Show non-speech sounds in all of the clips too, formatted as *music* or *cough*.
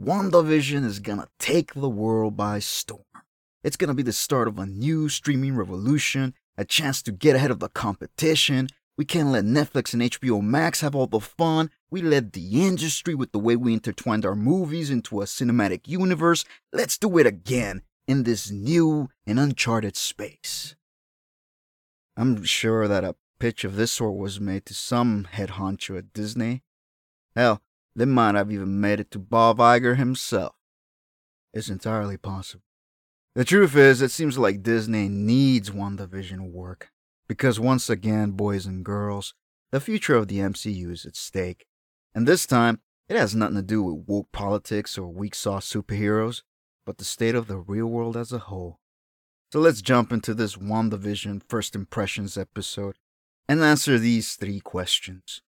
WandaVision is gonna take the world by storm. It's gonna be the start of a new streaming revolution, a chance to get ahead of the competition. We can't let Netflix and HBO Max have all the fun. We led the industry with the way we intertwined our movies into a cinematic universe. Let's do it again in this new and uncharted space. I'm sure that a pitch of this sort was made to some head honcho at Disney. Hell, they might have even made it to Bob Iger himself. It's entirely possible. The truth is, it seems like Disney needs WandaVision work. Because once again, boys and girls, the future of the MCU is at stake. And this time, it has nothing to do with woke politics or weak sauce superheroes, but the state of the real world as a whole. So let's jump into this WandaVision First Impressions episode and answer these three questions.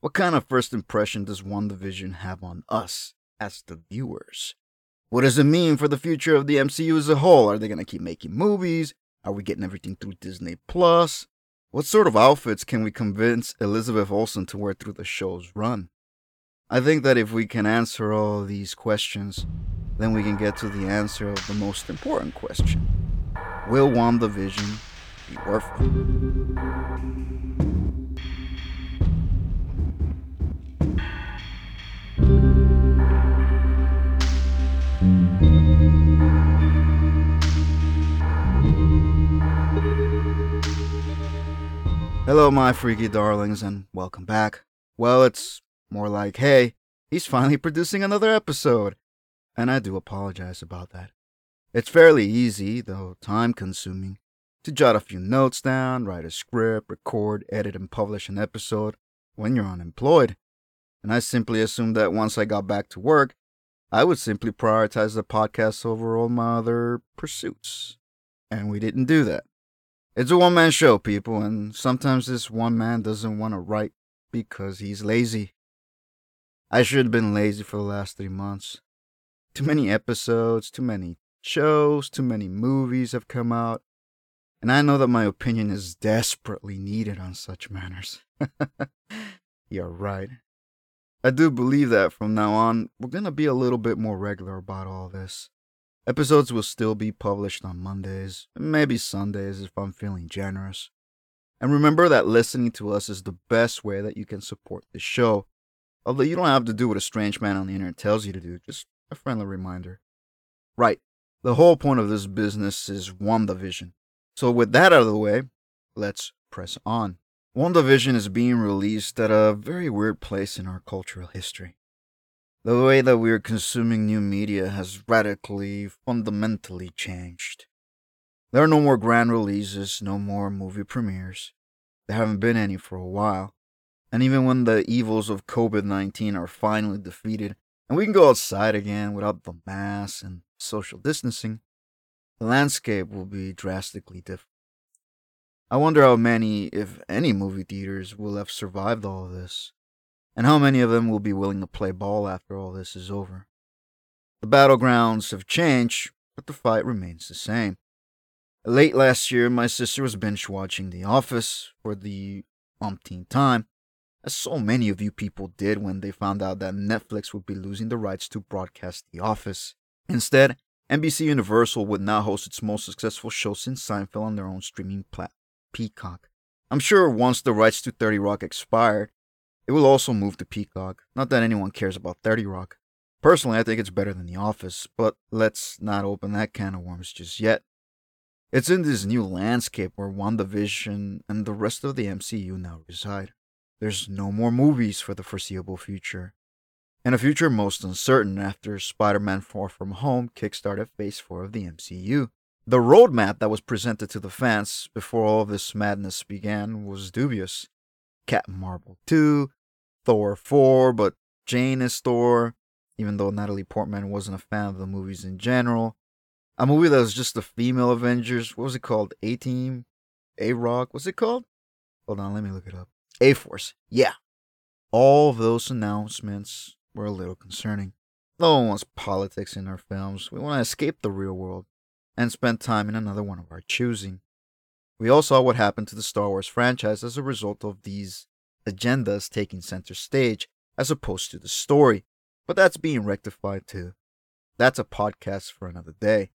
What kind of first impression does WandaVision have on us as the viewers? What does it mean for the future of the MCU as a whole? Are they going to keep making movies? Are we getting everything through Disney Plus? What sort of outfits can we convince Elizabeth Olsen to wear through the show's run? I think that if we can answer all these questions, then we can get to the answer of the most important question. Will WandaVision be worth it? Hello, my freaky darlings, and welcome back. Well, it's more like, hey, he's finally producing another episode. And I do apologize about that. It's fairly easy, though time consuming, to jot a few notes down, write a script, record, edit, and publish an episode when you're unemployed. And I simply assumed that once I got back to work, I would simply prioritize the podcast over all my other pursuits. And we didn't do that. It's a one man show, people, and sometimes this one man doesn't want to write because he's lazy. I should have been lazy for the last three months. Too many episodes, too many shows, too many movies have come out, and I know that my opinion is desperately needed on such matters. *laughs* You're right. I do believe that from now on, we're gonna be a little bit more regular about all this. Episodes will still be published on Mondays, maybe Sundays if I'm feeling generous. And remember that listening to us is the best way that you can support the show. Although you don't have to do what a strange man on the internet tells you to do, just a friendly reminder. Right, the whole point of this business is WandaVision. So with that out of the way, let's press on. WandaVision is being released at a very weird place in our cultural history. The way that we are consuming new media has radically, fundamentally changed. There are no more grand releases, no more movie premieres. There haven't been any for a while. And even when the evils of COVID 19 are finally defeated and we can go outside again without the mask and social distancing, the landscape will be drastically different. I wonder how many, if any, movie theaters will have survived all of this and how many of them will be willing to play ball after all this is over. The battlegrounds have changed, but the fight remains the same. Late last year, my sister was binge watching The Office for the umpteenth time, as so many of you people did when they found out that Netflix would be losing the rights to broadcast The Office. Instead, NBC Universal would now host its most successful show since Seinfeld on their own streaming platform, Peacock. I'm sure once the rights to 30 Rock expired, it will also move to Peacock. Not that anyone cares about 30 Rock. Personally, I think it's better than The Office, but let's not open that can of worms just yet. It's in this new landscape where WandaVision and the rest of the MCU now reside. There's no more movies for the foreseeable future. And a future most uncertain after Spider Man Far From Home kickstarted Phase 4 of the MCU. The roadmap that was presented to the fans before all this madness began was dubious. Captain Marvel 2, Thor 4, but Jane is Thor, even though Natalie Portman wasn't a fan of the movies in general. A movie that was just the female Avengers. What was it called? A Team? A Rock? What's it called? Hold on, let me look it up. A Force. Yeah. All of those announcements were a little concerning. No one wants politics in our films. We want to escape the real world and spend time in another one of our choosing. We all saw what happened to the Star Wars franchise as a result of these agendas taking center stage as opposed to the story. but that's being rectified too. That's a podcast for another day.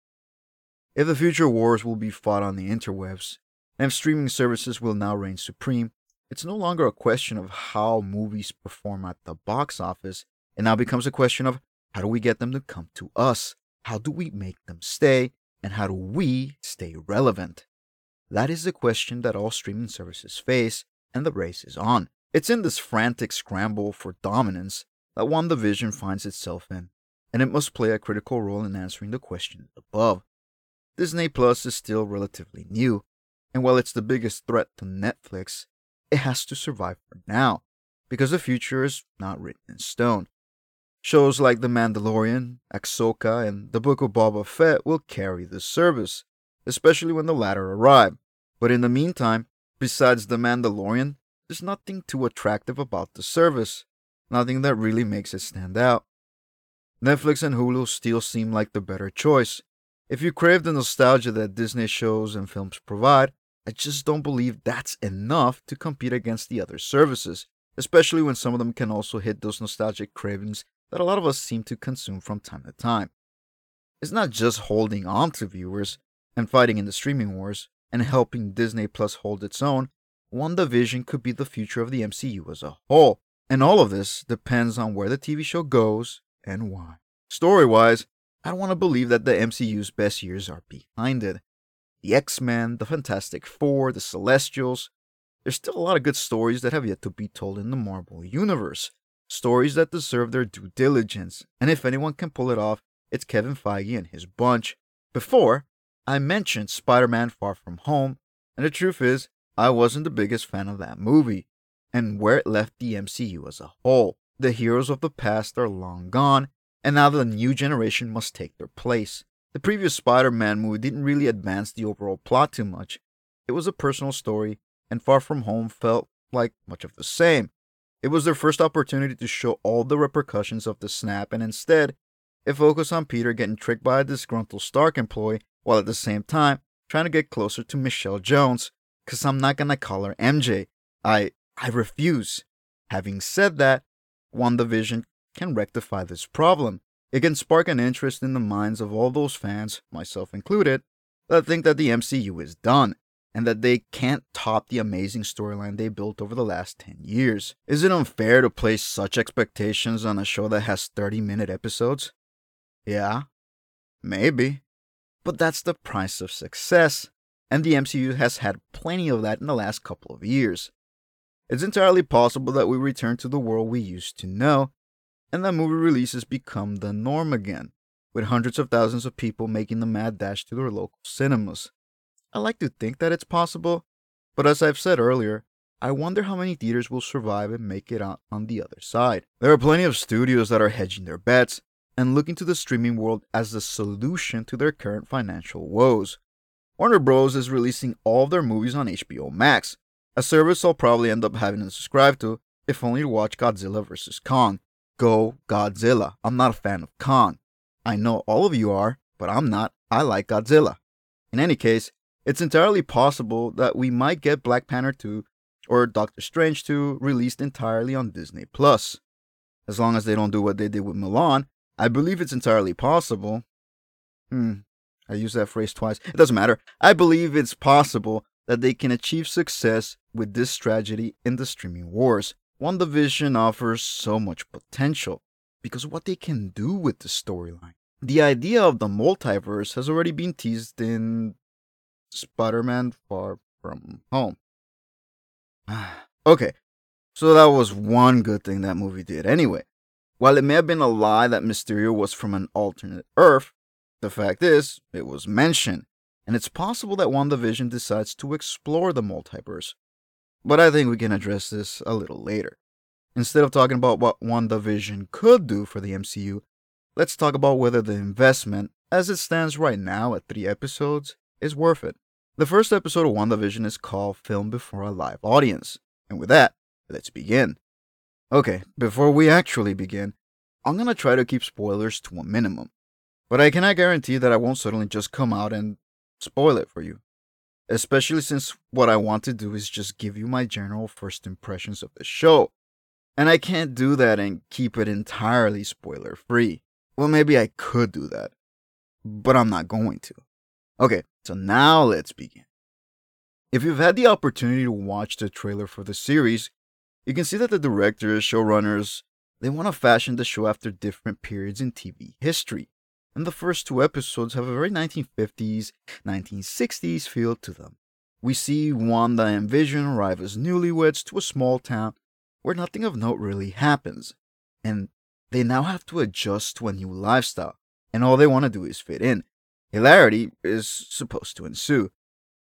If the future wars will be fought on the interwebs, and if streaming services will now reign supreme, it's no longer a question of how movies perform at the box office. It now becomes a question of how do we get them to come to us? How do we make them stay? And how do we stay relevant? That is the question that all streaming services face, and the race is on. It's in this frantic scramble for dominance that WandaVision finds itself in, and it must play a critical role in answering the question above. Disney Plus is still relatively new, and while it's the biggest threat to Netflix, it has to survive for now, because the future is not written in stone. Shows like The Mandalorian, Ahsoka, and The Book of Boba Fett will carry the service, especially when the latter arrive. But in the meantime, besides The Mandalorian, there's nothing too attractive about the service, nothing that really makes it stand out. Netflix and Hulu still seem like the better choice. If you crave the nostalgia that Disney shows and films provide, I just don't believe that's enough to compete against the other services, especially when some of them can also hit those nostalgic cravings that a lot of us seem to consume from time to time. It's not just holding on to viewers and fighting in the streaming wars and helping Disney Plus hold its own. WandaVision could be the future of the MCU as a whole, and all of this depends on where the TV show goes and why. Story wise, I don't want to believe that the MCU's best years are behind it the X Men, the Fantastic Four, the Celestials. There's still a lot of good stories that have yet to be told in the Marvel Universe. Stories that deserve their due diligence, and if anyone can pull it off, it's Kevin Feige and his bunch. Before, I mentioned Spider Man Far From Home, and the truth is, I wasn't the biggest fan of that movie, and where it left the MCU as a whole. The heroes of the past are long gone, and now the new generation must take their place. The previous Spider Man movie didn't really advance the overall plot too much. It was a personal story, and Far From Home felt like much of the same. It was their first opportunity to show all the repercussions of the snap, and instead, it focused on Peter getting tricked by a disgruntled Stark employee while at the same time trying to get closer to Michelle Jones, because I'm not gonna call her MJ. I I refuse. Having said that, WandaVision can rectify this problem. It can spark an interest in the minds of all those fans, myself included, that think that the MCU is done and that they can't top the amazing storyline they built over the last 10 years. Is it unfair to place such expectations on a show that has 30 minute episodes? Yeah, maybe. But that's the price of success, and the MCU has had plenty of that in the last couple of years. It's entirely possible that we return to the world we used to know, and that movie releases become the norm again, with hundreds of thousands of people making the mad dash to their local cinemas. I like to think that it's possible, but as I've said earlier, I wonder how many theaters will survive and make it out on the other side. There are plenty of studios that are hedging their bets and looking to the streaming world as the solution to their current financial woes. Warner Bros. is releasing all of their movies on HBO Max, a service I'll probably end up having to subscribe to, if only to watch Godzilla vs. Kong, Go Godzilla. I'm not a fan of Kong. I know all of you are, but I'm not. I like Godzilla. In any case, it's entirely possible that we might get Black Panther 2 or Doctor Strange 2 released entirely on Disney Plus. As long as they don't do what they did with Mulan, I believe it's entirely possible. Hmm, I used that phrase twice. It doesn't matter. I believe it's possible that they can achieve success with this tragedy in the streaming wars. WandaVision offers so much potential because what they can do with the storyline. The idea of the multiverse has already been teased in Spider Man Far From Home. *sighs* okay, so that was one good thing that movie did anyway. While it may have been a lie that Mysterio was from an alternate Earth, the fact is, it was mentioned, and it's possible that WandaVision decides to explore the multiverse but I think we can address this a little later. Instead of talking about what WandaVision could do for the MCU, let's talk about whether the investment, as it stands right now at three episodes, is worth it. The first episode of WandaVision is called Film Before a Live Audience. And with that, let's begin. Okay, before we actually begin, I'm gonna try to keep spoilers to a minimum. But I cannot guarantee that I won't suddenly just come out and spoil it for you especially since what I want to do is just give you my general first impressions of the show. And I can't do that and keep it entirely spoiler free. Well, maybe I could do that, but I'm not going to. Okay, so now let's begin. If you've had the opportunity to watch the trailer for the series, you can see that the directors, showrunners, they want to fashion the show after different periods in TV history. And the first two episodes have a very 1950s, 1960s feel to them. We see Wanda and Vision arrive as newlyweds to a small town where nothing of note really happens, and they now have to adjust to a new lifestyle, and all they want to do is fit in. Hilarity is supposed to ensue.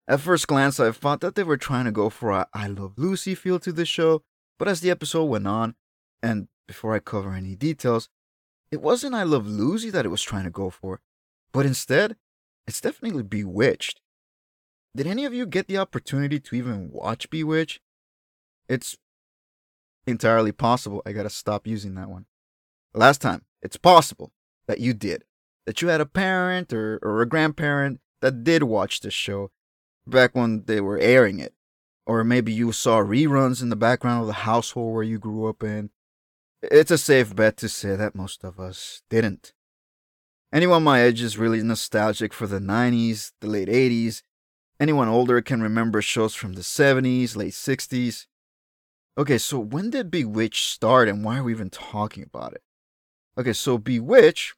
At first glance, I thought that they were trying to go for a I Love Lucy feel to the show, but as the episode went on, and before I cover any details, it wasn't I Love Lucy that it was trying to go for, but instead, it's definitely Bewitched. Did any of you get the opportunity to even watch Bewitched? It's entirely possible. I gotta stop using that one. Last time, it's possible that you did. That you had a parent or, or a grandparent that did watch this show back when they were airing it. Or maybe you saw reruns in the background of the household where you grew up in. It's a safe bet to say that most of us didn't. Anyone my age is really nostalgic for the 90s, the late 80s, Anyone older can remember shows from the 70s, late 60s. Okay, so when did Bewitched start and why are we even talking about it? Okay, so Bewitched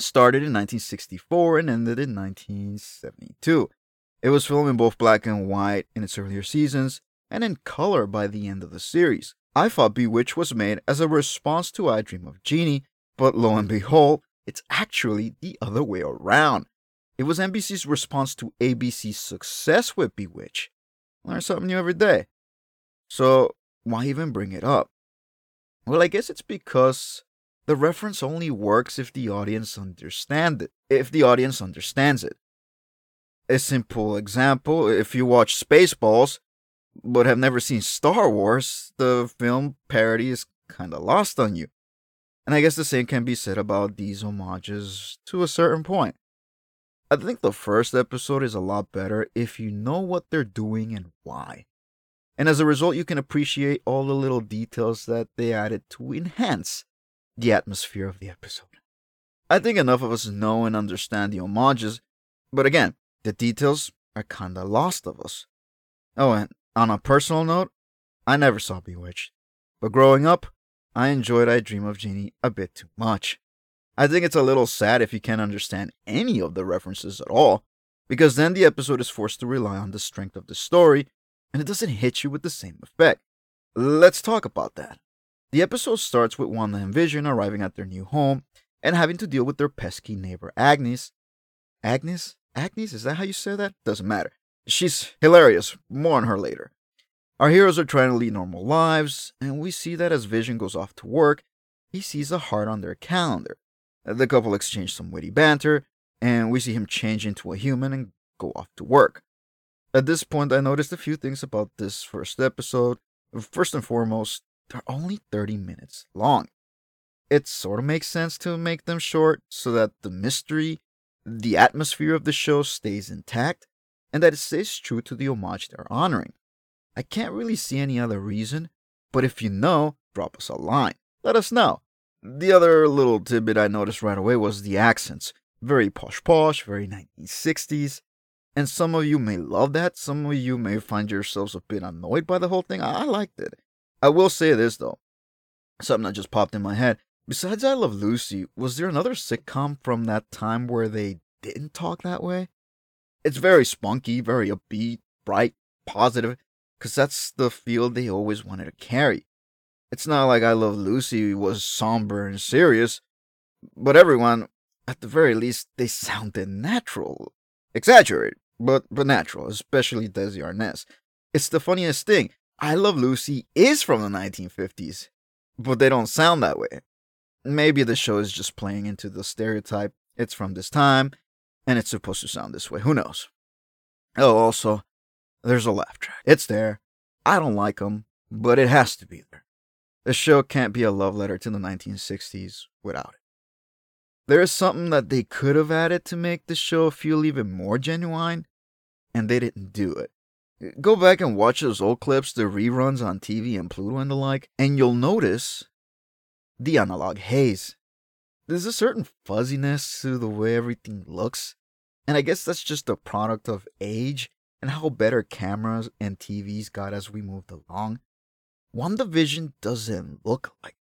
started in 1964 and ended in 1972. It was filmed in both black and white in its earlier seasons and in color by the end of the series. I thought Bewitched was made as a response to I Dream of Jeannie, but lo and behold, it's actually the other way around. It was NBC's response to ABC's success with Bewitched. Learn something new every day. So, why even bring it up? Well, I guess it's because the reference only works if the audience understand it. If the audience understands it. A simple example, if you watch Spaceballs but have never seen Star Wars, the film parody is kind of lost on you. And I guess the same can be said about these homages to a certain point. I think the first episode is a lot better if you know what they're doing and why. And as a result, you can appreciate all the little details that they added to enhance the atmosphere of the episode. I think enough of us know and understand the homages, but again, the details are kinda lost of us. Oh, and on a personal note, I never saw Bewitched, but growing up, I enjoyed I Dream of Jeannie a bit too much. I think it's a little sad if you can't understand any of the references at all, because then the episode is forced to rely on the strength of the story, and it doesn't hit you with the same effect. Let's talk about that. The episode starts with Wanda and Vision arriving at their new home and having to deal with their pesky neighbor Agnes. Agnes? Agnes? Is that how you say that? Doesn't matter. She's hilarious. More on her later. Our heroes are trying to lead normal lives, and we see that as Vision goes off to work, he sees a heart on their calendar. The couple exchange some witty banter, and we see him change into a human and go off to work. At this point, I noticed a few things about this first episode. First and foremost, they're only 30 minutes long. It sort of makes sense to make them short so that the mystery, the atmosphere of the show stays intact, and that it stays true to the homage they're honoring. I can't really see any other reason, but if you know, drop us a line. Let us know. The other little tidbit I noticed right away was the accents. Very posh posh, very 1960s. And some of you may love that, some of you may find yourselves a bit annoyed by the whole thing. I, liked it. I will say this though something that just popped in my head. Besides I Love Lucy, was there another sitcom from that time where they didn't talk that way? It's very spunky, very upbeat, bright, positive, because that's the feel they always wanted to carry. It's not like I Love Lucy was somber and serious, but everyone, at the very least, they sounded natural. Exaggerated, but, but natural, especially Desi Arnaz. It's the funniest thing. I Love Lucy is from the 1950s, but they don't sound that way. Maybe the show is just playing into the stereotype. It's from this time, and it's supposed to sound this way. Who knows? Oh, also, there's a laugh track. It's there. I don't like them, but it has to be there. The show can't be a love letter to the 1960s without it. There is something that they could have added to make the show feel even more genuine, and they didn't do it. Go back and watch those old clips, the reruns on TV and Pluto and the like, and you'll notice the analog haze. There's a certain fuzziness to the way everything looks, and I guess that's just a product of age and how better cameras and TVs got as we moved along. WandaVision doesn't look like.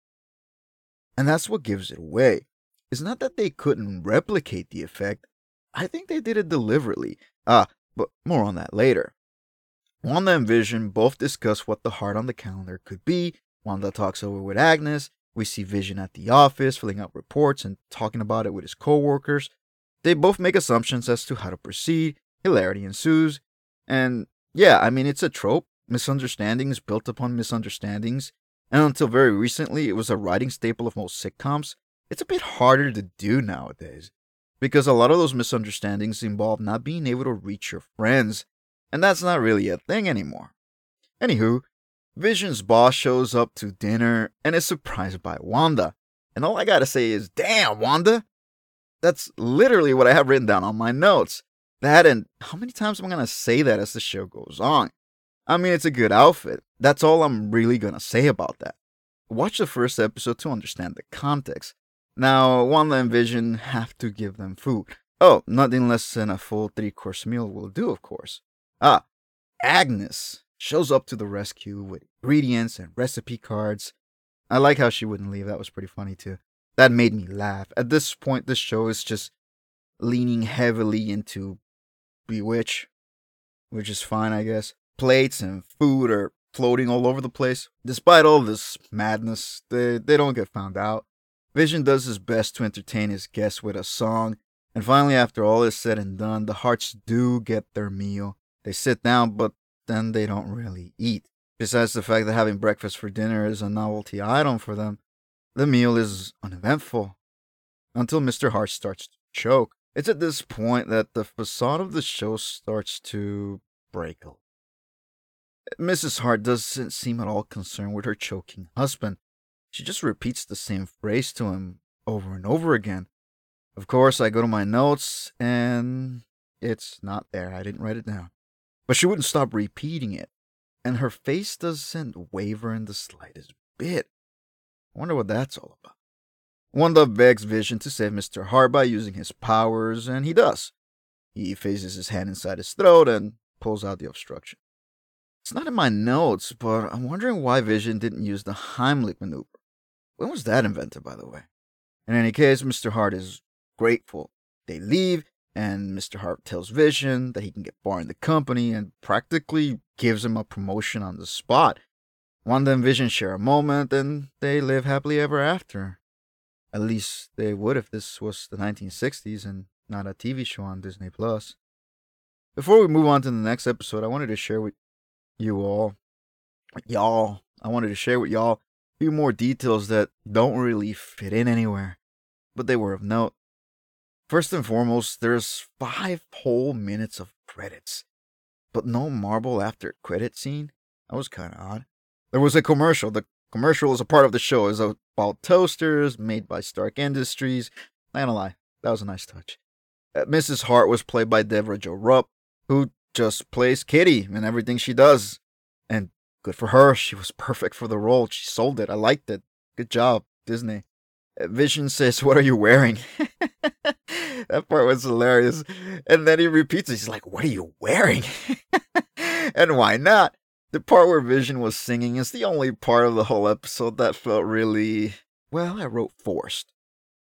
And that's what gives it away. It's not that they couldn't replicate the effect. I think they did it deliberately. Ah, but more on that later. Wanda and Vision both discuss what the heart on the calendar could be. Wanda talks over with Agnes. We see Vision at the office filling out reports and talking about it with his coworkers. They both make assumptions as to how to proceed. Hilarity ensues. And yeah, I mean, it's a trope. Misunderstandings built upon misunderstandings. And until very recently, it was a writing staple of most sitcoms. It's a bit harder to do nowadays because a lot of those misunderstandings involve not being able to reach your friends and that's not really a thing anymore. Anywho, Vision's boss shows up to dinner and is surprised by Wanda. And all I gotta say is, damn, Wanda! That's literally what I have written down on my notes. That and how many times am I gonna say that as the show goes on? I mean, it's a good outfit. That's all I'm really gonna say about that. Watch the first episode to understand the context. Now, Wanda and Vision have to give them food. Oh, nothing less than a full three course meal will do, of course. Ah, Agnes shows up to the rescue with ingredients and recipe cards. I like how she wouldn't leave. That was pretty funny too. That made me laugh. At this point, this show is just leaning heavily into Bewitch, which is fine, I guess. Plates and food are floating all over the place. Despite all this madness, they, they don't get found out. Vision does his best to entertain his guests with a song, and finally, after all is said and done, the Harts do get their meal. They sit down, but then they don't really eat. Besides the fact that having breakfast for dinner is a novelty item for them, the meal is uneventful until Mr. Hart starts to choke. It's at this point that the facade of the show starts to break. Mrs. Hart doesn't seem at all concerned with her choking husband. She just repeats the same phrase to him over and over again. Of course, I go to my notes and it's not there. I didn't write it down. But she wouldn't stop repeating it, and her face doesn't waver in the slightest bit. I wonder what that's all about. Wanda begs Vision to save Mr. Hart by using his powers, and he does. He phases his hand inside his throat and pulls out the obstruction. It's not in my notes, but I'm wondering why Vision didn't use the Heimlich maneuver. When was that invented, by the way? In any case, Mr. Hart is grateful. They leave, and Mr. Hart tells Vision that he can get far in the company and practically gives him a promotion on the spot. Wanda and Vision share a moment and they live happily ever after. At least they would if this was the 1960s and not a TV show on Disney Plus. Before we move on to the next episode, I wanted to share with you all, y'all, I wanted to share with y'all a few more details that don't really fit in anywhere, but they were of note. First and foremost, there's five whole minutes of credits, but no Marvel after credit scene. That was kind of odd. There was a commercial. The commercial is a part of the show. It's about toasters made by Stark Industries. I don't lie, that was a nice touch. Uh, Mrs. Hart was played by Debra Jo Rupp, who just plays Kitty in everything she does. And good for her. She was perfect for the role. She sold it. I liked it. Good job, Disney. Vision says, What are you wearing? *laughs* that part was hilarious. And then he repeats it. He's like, What are you wearing? *laughs* and why not? The part where Vision was singing is the only part of the whole episode that felt really, well, I wrote forced.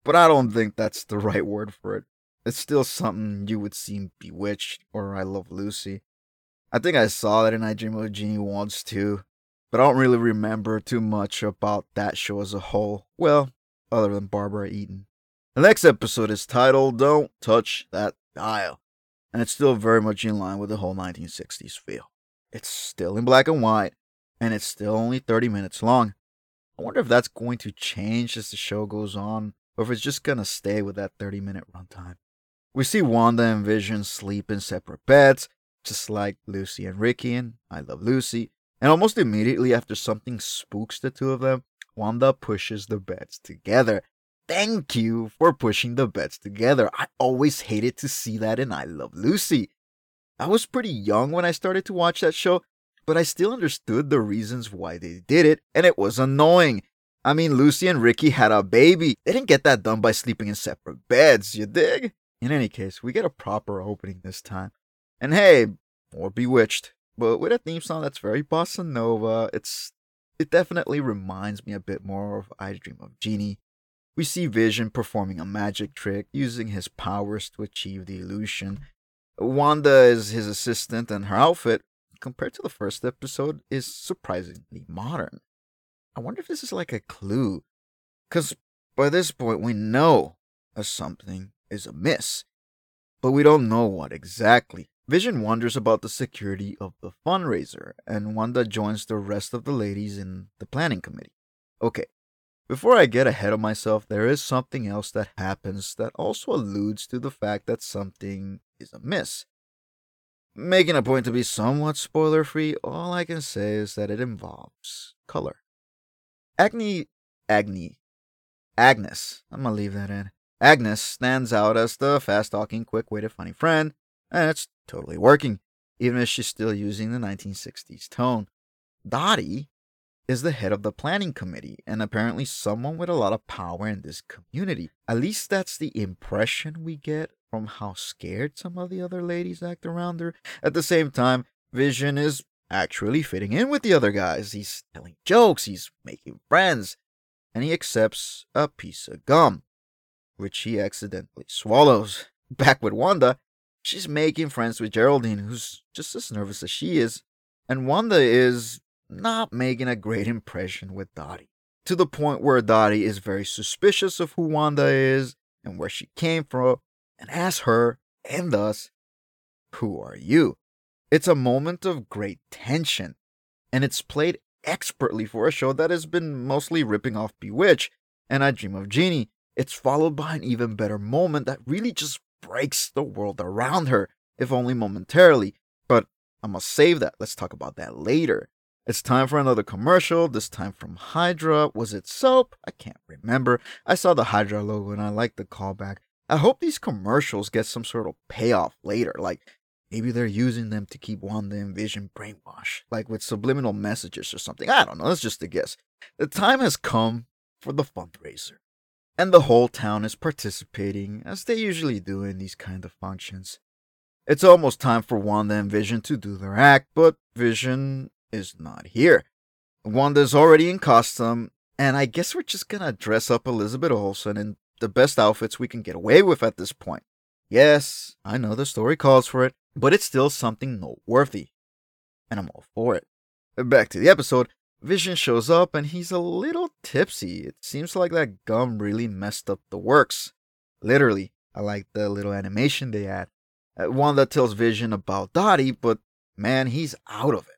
But I don't think that's the right word for it. It's still something you would see in Bewitched or I Love Lucy. I think I saw that in I Dream of Jeannie once too, but I don't really remember too much about that show as a whole. Well, other than Barbara Eden. The next episode is titled Don't Touch That Dial, and it's still very much in line with the whole 1960s feel. It's still in black and white, and it's still only 30 minutes long. I wonder if that's going to change as the show goes on, or if it's just gonna stay with that 30 minute runtime. We see Wanda and Vision sleep in separate beds, just like Lucy and Ricky and I Love Lucy, and almost immediately after something spooks the two of them, Wanda pushes the beds together. Thank you for pushing the beds together. I always hated to see that in I Love Lucy. I was pretty young when I started to watch that show, but I still understood the reasons why they did it, and it was annoying. I mean, Lucy and Ricky had a baby. They didn't get that done by sleeping in separate beds, you dig? In any case, we get a proper opening this time. And hey, more Bewitched, but with a theme song that's very bossa nova. It's it definitely reminds me a bit more of I Dream of Jeannie. We see Vision performing a magic trick using his powers to achieve the illusion. Wanda is his assistant, and her outfit, compared to the first episode, is surprisingly modern. I wonder if this is like a clue. Because by this point, we know something is amiss, but we don't know what exactly. Vision wonders about the security of the fundraiser, and Wanda joins the rest of the ladies in the planning committee. Okay, before I get ahead of myself, there is something else that happens that also alludes to the fact that something is amiss. Making a point to be somewhat spoiler free, all I can say is that it involves color. Agni, Agni, Agnes, I'm gonna leave that in. Agnes stands out as the fast talking, quick witted, funny friend, and it's totally working, even if she's still using the 1960s tone. Dottie is the head of the planning committee and apparently someone with a lot of power in this community. At least that's the impression we get from how scared some of the other ladies act around her. At the same time, Vision is actually fitting in with the other guys. He's telling jokes, he's making friends, and he accepts a piece of gum, which he accidentally swallows. *laughs* Back with Wanda, she's making friends with Geraldine, who's just as nervous as she is, and Wanda is not making a great impression with Dottie. To the point where Dottie is very suspicious of who Wanda is and where she came from, and asks her, and thus, Who are you? It's a moment of great tension, and it's played expertly for a show that has been mostly ripping off Bewitch and I Dream of Jeannie. It's followed by an even better moment that really just breaks the world around her, if only momentarily. But I must save that. Let's talk about that later. It's time for another commercial, this time from Hydra. Was it soap? I can't remember. I saw the Hydra logo and I liked the callback. I hope these commercials get some sort of payoff later. Like maybe they're using them to keep Wanda and Vision brainwashed, like with subliminal messages or something. I don't know. That's just a guess. The time has come for the fundraiser. And the whole town is participating, as they usually do in these kind of functions. It's almost time for Wanda and Vision to do their act, but Vision is not here. Wanda's already in costume, and I guess we're just gonna dress up Elizabeth Olsen in the best outfits we can get away with at this point. Yes, I know the story calls for it, but it's still something noteworthy. And I'm all for it. Back to the episode, Vision shows up and he's a little tipsy. It seems like that gum really messed up the works. Literally, I like the little animation they add. Uh, one that tells Vision about Dottie, but man, he's out of it.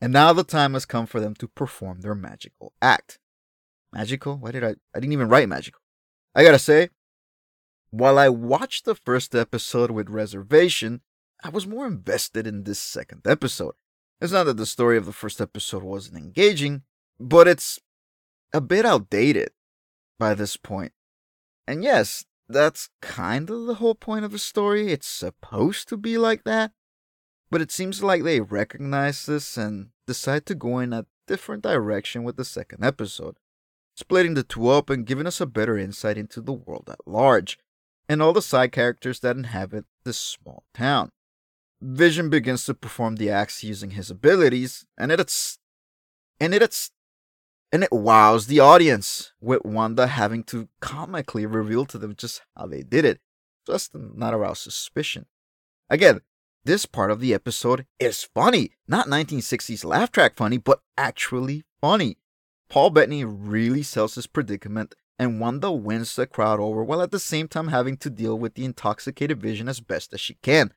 And now the time has come for them to perform their magical act. Magical? Why did I? I didn't even write magical. I gotta say, while I watched the first episode with reservation, I was more invested in this second episode. It's not that the story of the first episode wasn't engaging, but it's a bit outdated by this point. And yes, that's kind of the whole point of the story. It's supposed to be like that. But it seems like they recognize this and decide to go in a different direction with the second episode, splitting the two up and giving us a better insight into the world at large and all the side characters that inhabit this small town. Vision begins to perform the acts using his abilities, and it's and it's and it wows the audience with Wanda having to comically reveal to them just how they did it, just to not arouse suspicion. Again, this part of the episode is funny, not 1960s laugh track funny, but actually funny. Paul Bettany really sells his predicament, and Wanda wins the crowd over while at the same time having to deal with the intoxicated Vision as best as she can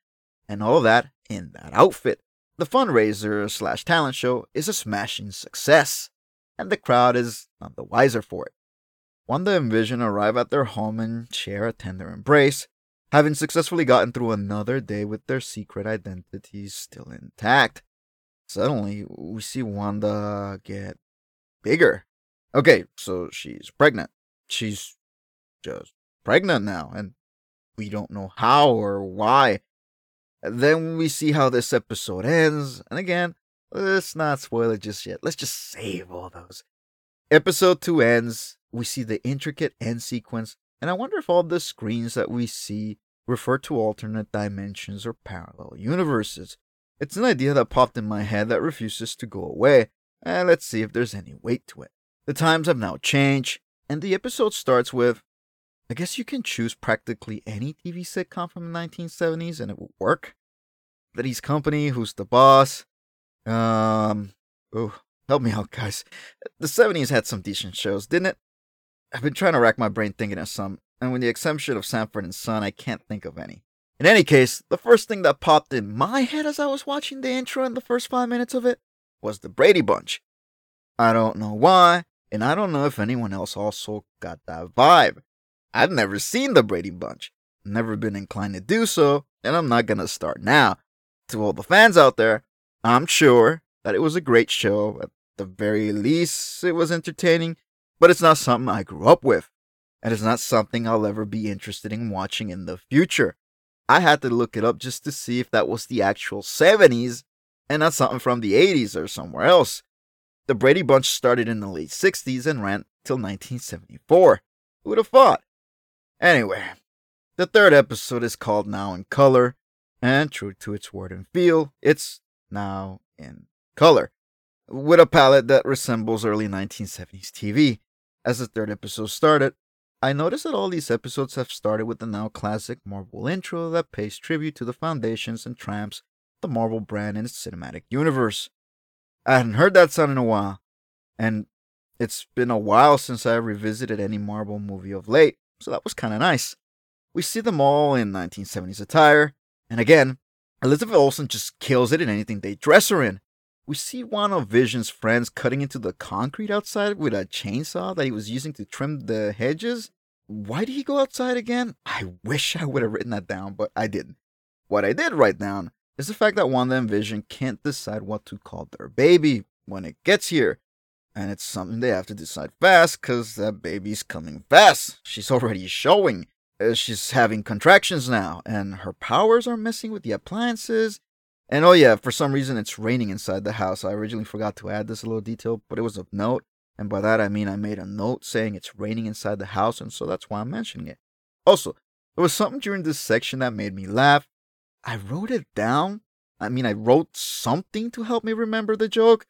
and all that in that outfit. The fundraiser slash talent show is a smashing success, and the crowd is none the wiser for it. Wanda and Vision arrive at their home and share a tender embrace, having successfully gotten through another day with their secret identities still intact. Suddenly, we see Wanda get bigger. Okay, so she's pregnant. She's just pregnant now, and we don't know how or why. Then we see how this episode ends, and again, let's not spoil it just yet. Let's just save all those. Episode 2 ends, we see the intricate end sequence, and I wonder if all the screens that we see refer to alternate dimensions or parallel universes. It's an idea that popped in my head that refuses to go away, and let's see if there's any weight to it. The times have now changed, and the episode starts with I guess you can choose practically any TV sitcom from the 1970s and it will work. Three's Company, Who's the Boss? Um, oh, help me out, guys. The 70s had some decent shows, didn't it? I've been trying to rack my brain thinking of some, and with the exception of Sanford and Son, I can't think of any. In any case, the first thing that popped in my head as I was watching the intro and the first five minutes of it was the Brady Bunch. I don't know why, and I don't know if anyone else also got that vibe. I've never seen the Brady Bunch, never been inclined to do so, and I'm not gonna start now. To all the fans out there, I'm sure that it was a great show. At the very least, it was entertaining, but it's not something I grew up with, and it's not something I'll ever be interested in watching in the future. I had to look it up just to see if that was the actual 70s and not something from the 80s or somewhere else. The Brady Bunch started in the late 60s and ran till 1974. Who would have thought? Anyway, the third episode is called Now in Color, and true to its word and feel, it's now in color, with a palette that resembles early 1970s TV. As the third episode started, I noticed that all these episodes have started with the now classic Marvel intro that pays tribute to the foundations and tramps the Marvel brand in its cinematic universe. I hadn't heard that sound in a while, and it's been a while since I revisited any Marvel movie of late so that was kind of nice. We see them all in 1970s attire, and again, Elizabeth Olsen just kills it in anything they dress her in. We see one of Vision's friends cutting into the concrete outside with a chainsaw that he was using to trim the hedges. Why did he go outside again? I wish I would have written that down, but I didn't. What I did write down is the fact that Wanda and Vision can't decide what to call their baby when it gets here. And it's something they have to decide fast because that baby's coming fast. She's already showing. Uh, she's having contractions now, and her powers are messing with the appliances. And oh, yeah, for some reason it's raining inside the house. I originally forgot to add this little detail, but it was of note. And by that I mean I made a note saying it's raining inside the house, and so that's why I'm mentioning it. Also, there was something during this section that made me laugh. I wrote it down. I mean, I wrote something to help me remember the joke,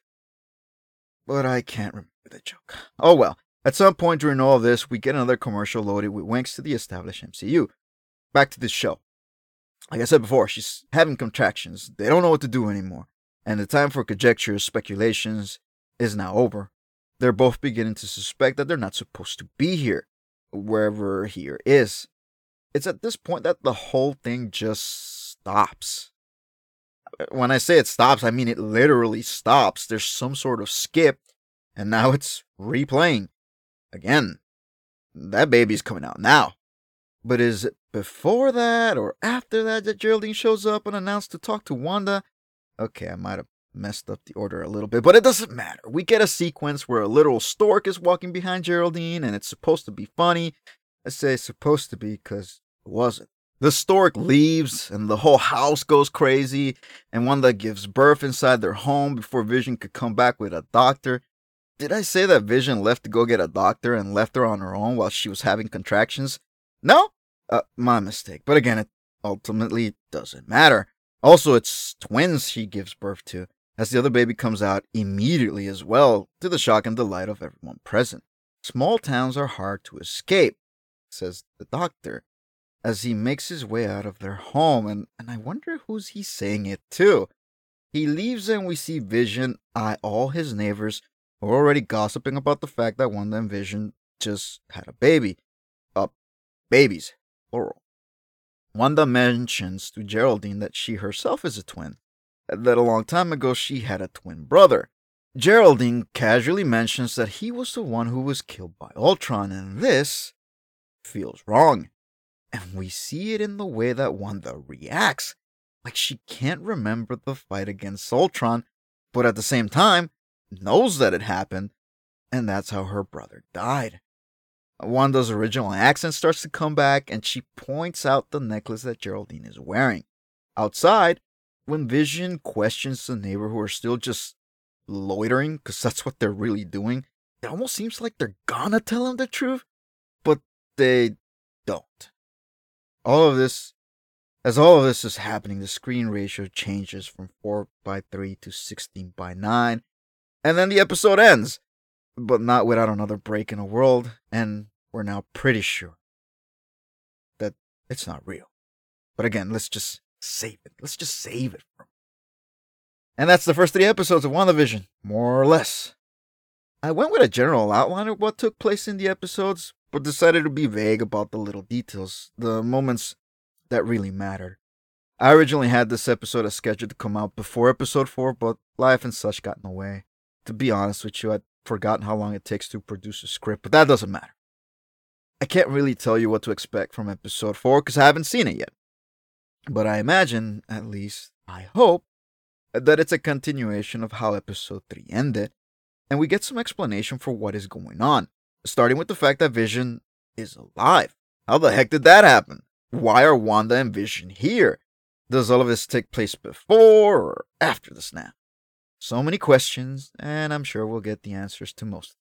but I can't remember the joke. Oh well. At some point during all this, we get another commercial loaded with winks to the established MCU. Back to the show. Like I said before, she's having contractions. They don't know what to do anymore. And the time for conjectures, speculations is now over. They're both beginning to suspect that they're not supposed to be here, wherever here is. It's at this point that the whole thing just stops when I say it stops, I mean it literally stops. There's some sort of skip, and now it's replaying. Again, that baby's coming out now. But is it before that or after that that Geraldine shows up and unannounced to talk to Wanda? Okay, I might have messed up the order a little bit, but it doesn't matter. We get a sequence where a literal stork is walking behind Geraldine, and it's supposed to be funny. I say supposed to be because it wasn't. The stork leaves and the whole house goes crazy, and Wanda gives birth inside their home before Vision could come back with a doctor. Did I say that Vision left to go get a doctor and left her on her own while she was having contractions? No? Uh, my mistake. But again, it ultimately doesn't matter. Also, it's twins she gives birth to, as the other baby comes out immediately as well, to the shock and delight of everyone present. Small towns are hard to escape, says the doctor as he makes his way out of their home, and, and I wonder who's he saying it to. He leaves and we see Vision eye all his neighbors who are already gossiping about the fact that one of them Vision just had a baby. Uh, babies, plural. Wanda mentions to Geraldine that she herself is a twin, that a long time ago she had a twin brother. Geraldine casually mentions that he was the one who was killed by Ultron, and this feels wrong. And we see it in the way that Wanda reacts. Like she can't remember the fight against Ultron, but at the same time, knows that it happened, and that's how her brother died. Wanda's original accent starts to come back, and she points out the necklace that Geraldine is wearing. Outside, when Vision questions the neighbor who are still just loitering, because that's what they're really doing, it almost seems like they're gonna tell him the truth, but they don't. All of this, as all of this is happening, the screen ratio changes from 4 by 3 to 16 by 9, and then the episode ends, but not without another break in the world, and we're now pretty sure that it's not real. But again, let's just save it. Let's just save it from. And that's the first three episodes of WandaVision, more or less. I went with a general outline of what took place in the episodes, but decided to be vague about the little details, the moments that really mattered. I originally had this episode scheduled to come out before episode 4, but life and such got in the way. To be honest with you, I'd forgotten how long it takes to produce a script, but that doesn't matter. I can't really tell you what to expect from episode 4 because I haven't seen it yet. But I imagine, at least, I hope, that it's a continuation of how episode 3 ended, and we get some explanation for what is going on, starting with the fact that Vision is alive. How the heck did that happen? Why are Wanda and Vision here? Does all of this take place before or after the snap? So many questions, and I'm sure we'll get the answers to most.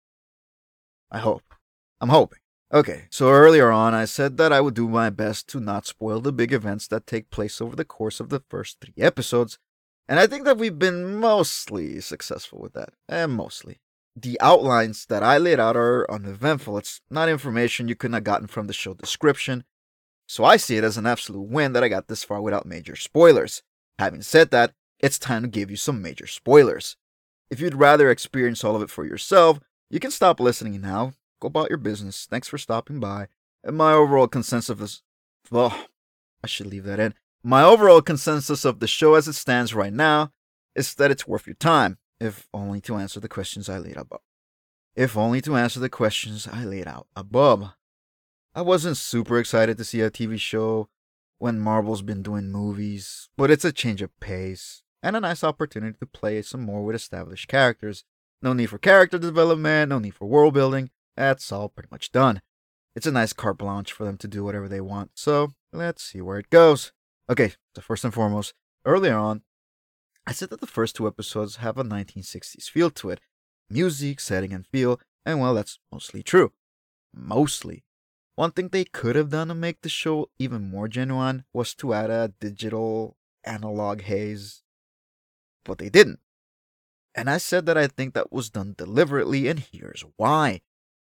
I hope. I'm hoping. Okay, so earlier on, I said that I would do my best to not spoil the big events that take place over the course of the first three episodes, and I think that we've been mostly successful with that. And mostly. The outlines that I laid out are uneventful. It's not information you couldn't have gotten from the show description. So I see it as an absolute win that I got this far without major spoilers. Having said that, it's time to give you some major spoilers. If you'd rather experience all of it for yourself, you can stop listening now. Go about your business. Thanks for stopping by. And my overall consensus is. Well, I should leave that in. My overall consensus of the show as it stands right now is that it's worth your time, if only to answer the questions I laid above. If only to answer the questions I laid out above. I wasn't super excited to see a TV show when Marvel's been doing movies, but it's a change of pace and a nice opportunity to play some more with established characters. No need for character development, no need for world building. That's all pretty much done. It's a nice carte blanche for them to do whatever they want, so let's see where it goes. Okay, so first and foremost, earlier on, I said that the first two episodes have a 1960s feel to it music, setting, and feel, and well, that's mostly true. Mostly. One thing they could have done to make the show even more genuine was to add a digital analog haze, but they didn't. And I said that I think that was done deliberately, and here's why.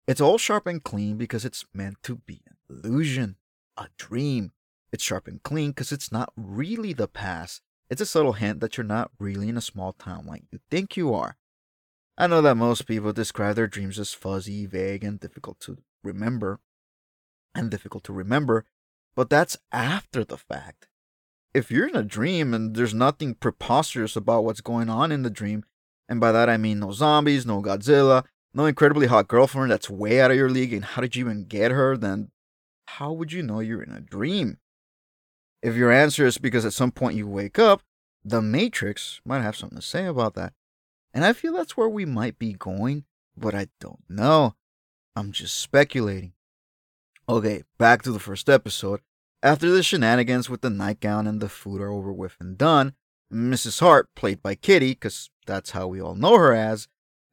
It's all sharp and clean because it's meant to be an illusion, a dream, it's sharp and clean because it's not really the past. It's a subtle hint that you're not really in a small town like you think you are. I know that most people describe their dreams as fuzzy, vague, and difficult to remember. And difficult to remember, but that's after the fact. If you're in a dream and there's nothing preposterous about what's going on in the dream, and by that I mean no zombies, no Godzilla, no incredibly hot girlfriend that's way out of your league, and how did you even get her, then how would you know you're in a dream? If your answer is because at some point you wake up, the Matrix might have something to say about that. And I feel that's where we might be going, but I don't know. I'm just speculating. Okay, back to the first episode. After the shenanigans with the nightgown and the food are over with and done, Mrs. Hart, played by Kitty, because that's how we all know her as,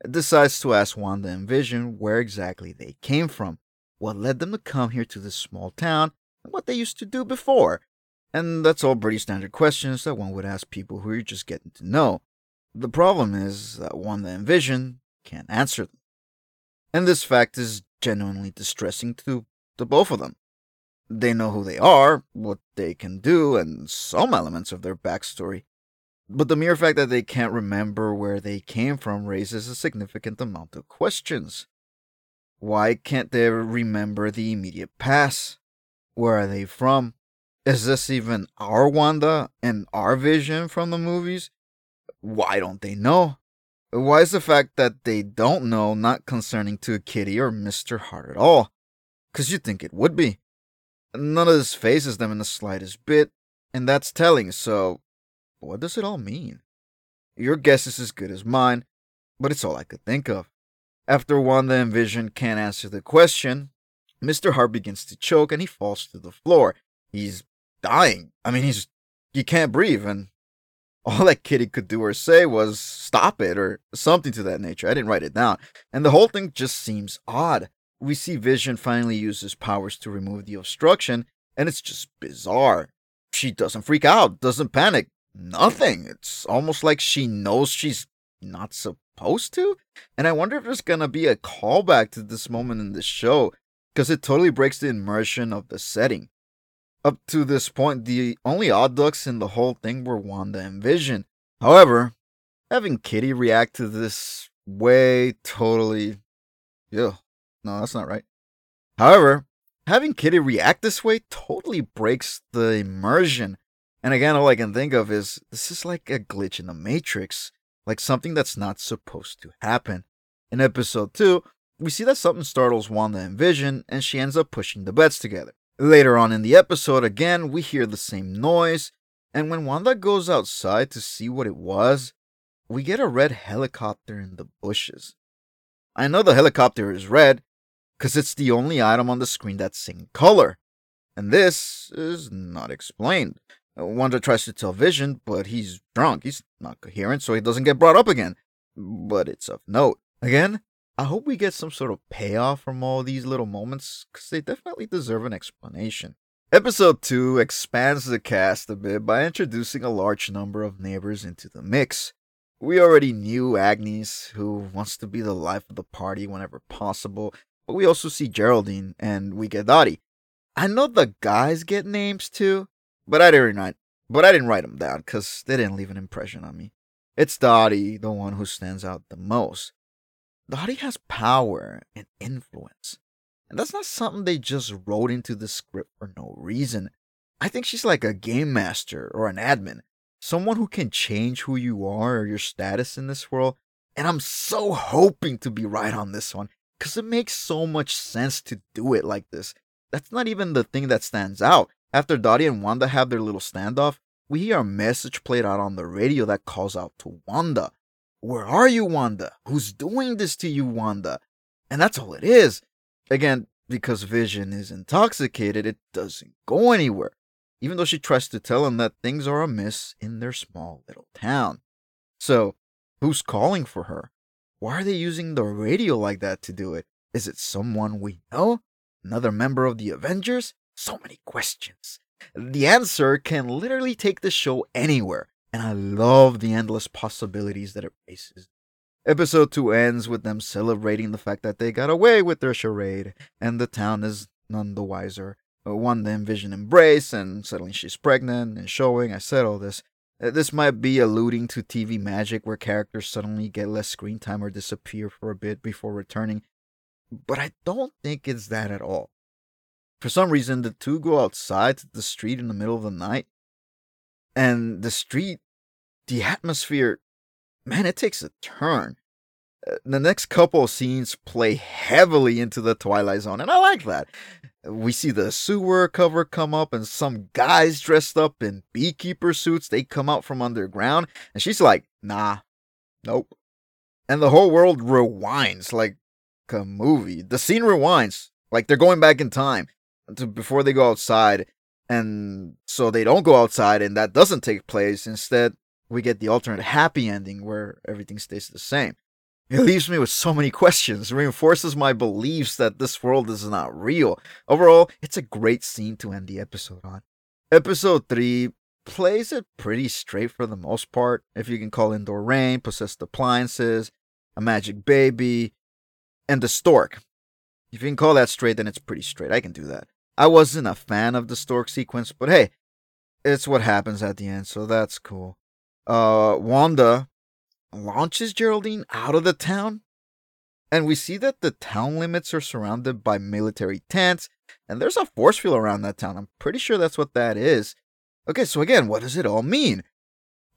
decides to ask Wanda and Vision where exactly they came from, what led them to come here to this small town, and what they used to do before. And that's all pretty standard questions that one would ask people who you're just getting to know. The problem is that Wanda and Vision can't answer them. And this fact is genuinely distressing to the both of them. They know who they are, what they can do, and some elements of their backstory. But the mere fact that they can't remember where they came from raises a significant amount of questions. Why can't they remember the immediate past? Where are they from? Is this even our Wanda and our vision from the movies? Why don't they know? Why is the fact that they don't know not concerning to Kitty or Mr. Hart at all? Because you'd think it would be. None of this phases them in the slightest bit, and that's telling, so what does it all mean? Your guess is as good as mine, but it's all I could think of. After Wanda and Vision can't answer the question, Mr. Hart begins to choke and he falls to the floor. He's dying. I mean, he's you can't breathe. And all that Kitty could do or say was stop it or something to that nature. I didn't write it down. And the whole thing just seems odd. We see Vision finally use his powers to remove the obstruction, and it's just bizarre. She doesn't freak out, doesn't panic, nothing. It's almost like she knows she's not supposed to. And I wonder if there's gonna be a callback to this moment in the show, because it totally breaks the immersion of the setting. Up to this point, the only odd ducks in the whole thing were Wanda and Vision. However, having Kitty react to this way totally. Yeah, no, that's not right. However, having Kitty react this way totally breaks the immersion. And again, all I can think of is this is like a glitch in the Matrix, like something that's not supposed to happen. In episode 2, we see that something startles Wanda and Vision, and she ends up pushing the beds together. Later on in the episode, again, we hear the same noise, and when Wanda goes outside to see what it was, we get a red helicopter in the bushes. I know the helicopter is red because it's the only item on the screen that's in color, and this is not explained. Uh, Wanda tries to tell Vision, but he's drunk. He's not coherent, so he doesn't get brought up again. But it's of note. Again, I hope we get some sort of payoff from all these little moments, because they definitely deserve an explanation. Episode 2 expands the cast a bit by introducing a large number of neighbors into the mix. We already knew Agnes, who wants to be the life of the party whenever possible, but we also see Geraldine and we get Dottie. I know the guys get names too, but I didn't write, but I didn't write them down because they didn't leave an impression on me. It's Dottie, the one who stands out the most. Dottie has power and influence. And that's not something they just wrote into the script for no reason. I think she's like a game master or an admin, someone who can change who you are or your status in this world. And I'm so hoping to be right on this one because it makes so much sense to do it like this. That's not even the thing that stands out. After Dottie and Wanda have their little standoff, we hear a message played out on the radio that calls out to Wanda. Where are you, Wanda? Who's doing this to you, Wanda? And that's all it is. Again, because Vision is intoxicated, it doesn't go anywhere, even though she tries to tell him that things are amiss in their small little town. So, who's calling for her? Why are they using the radio like that to do it? Is it someone we know? Another member of the Avengers? So many questions. The answer can literally take the show anywhere, and I love the endless possibilities that it raises. Episode 2 ends with them celebrating the fact that they got away with their charade, and the town is none the wiser. Wanda Vision embrace, and suddenly she's pregnant and showing. I said all this. Uh, this might be alluding to TV magic where characters suddenly get less screen time or disappear for a bit before returning, but I don't think it's that at all. For some reason, the two go outside to the street in the middle of the night and the street, the atmosphere, man, it takes a turn. Uh, the next couple of scenes play heavily into the Twilight Zone, and I like that. We see the sewer cover come up, and some guys dressed up in beekeeper suits. They come out from underground, and she's like, "Nah, nope." And the whole world rewinds like a movie. The scene rewinds like they're going back in time to before they go outside, and so they don't go outside and that doesn't take place. Instead we get the alternate happy ending where everything stays the same. It leaves me with so many questions reinforces my beliefs that this world is not real. Overall it's a great scene to end the episode on. Episode 3 plays it pretty straight for the most part. If you can call indoor rain possessed appliances a magic baby and the stork. If you can call that straight then it's pretty straight. I can do that I wasn't a fan of the stork sequence, but hey, it's what happens at the end, so that's cool. Uh, Wanda launches Geraldine out of the town, and we see that the town limits are surrounded by military tents, and there's a force field around that town. I'm pretty sure that's what that is. Okay, so again, what does it all mean?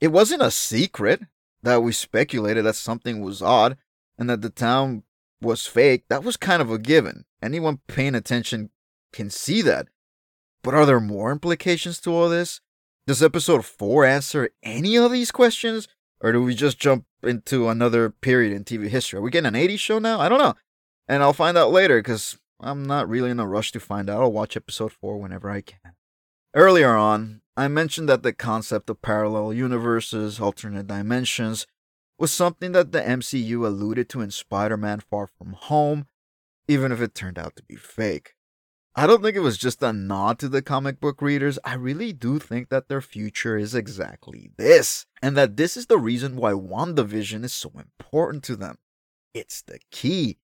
It wasn't a secret that we speculated that something was odd and that the town was fake. That was kind of a given. Anyone paying attention can see that. But are there more implications to all this? Does episode 4 answer any of these questions? Or do we just jump into another period in TV history? Are we getting an 80s show now? I don't know. And I'll find out later because I'm not really in a rush to find out. I'll watch episode 4 whenever I can. Earlier on, I mentioned that the concept of parallel universes, alternate dimensions, was something that the MCU alluded to in Spider Man Far From Home, even if it turned out to be fake. I don't think it was just a nod to the comic book readers. I really do think that their future is exactly this, and that this is the reason why WandaVision is so important to them. It's the key.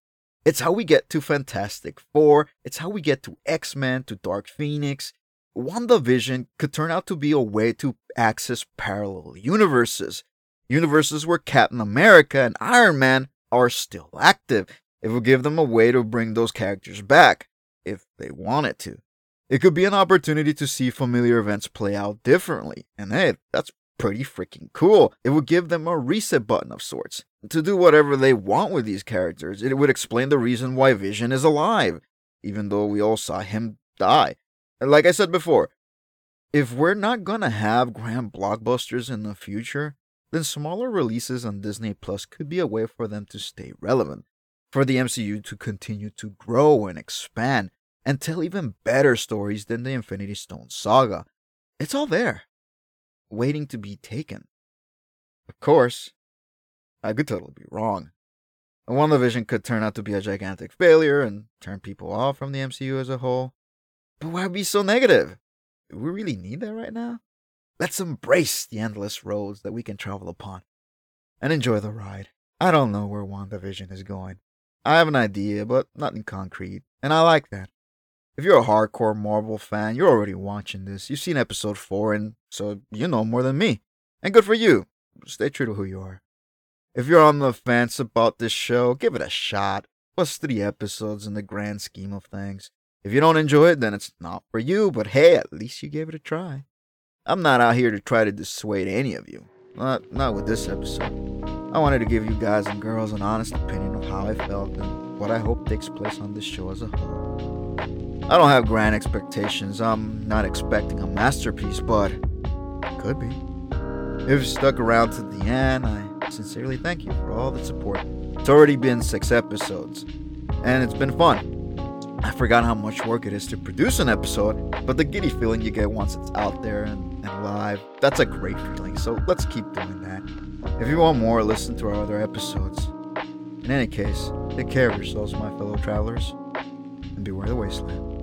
It's how we get to Fantastic Four, it's how we get to X Men, to Dark Phoenix. WandaVision could turn out to be a way to access parallel universes. Universes where Captain America and Iron Man are still active. It will give them a way to bring those characters back if they wanted to. It could be an opportunity to see familiar events play out differently, and hey, that's pretty freaking cool. It would give them a reset button of sorts to do whatever they want with these characters. It would explain the reason why Vision is alive, even though we all saw him die. Like I said before, if we're not gonna have grand blockbusters in the future, then smaller releases on Disney Plus could be a way for them to stay relevant, for the MCU to continue to grow and expand, and tell even better stories than the Infinity Stone saga. It's all there, waiting to be taken. Of course, I could totally be wrong. WandaVision could turn out to be a gigantic failure and turn people off from the MCU as a whole. But why be so negative? Do we really need that right now? Let's embrace the endless roads that we can travel upon and enjoy the ride. I don't know where WandaVision is going. I have an idea, but nothing concrete, and I like that. If you're a hardcore Marvel fan, you're already watching this. You've seen episode 4, and so you know more than me. And good for you. Stay true to who you are. If you're on the fence about this show, give it a shot. What's three episodes in the grand scheme of things? If you don't enjoy it, then it's not for you, but hey, at least you gave it a try. I'm not out here to try to dissuade any of you. Not, not with this episode. I wanted to give you guys and girls an honest opinion of how I felt and what I hope takes place on this show as a whole. I don't have grand expectations. I'm not expecting a masterpiece, but it could be. If you stuck around to the end, I sincerely thank you for all the support. It's already been six episodes, and it's been fun. I forgot how much work it is to produce an episode, but the giddy feeling you get once it's out there and, and live, that's a great feeling. So let's keep doing that. If you want more, listen to our other episodes. In any case, take care of yourselves, my fellow travelers, and beware the wasteland.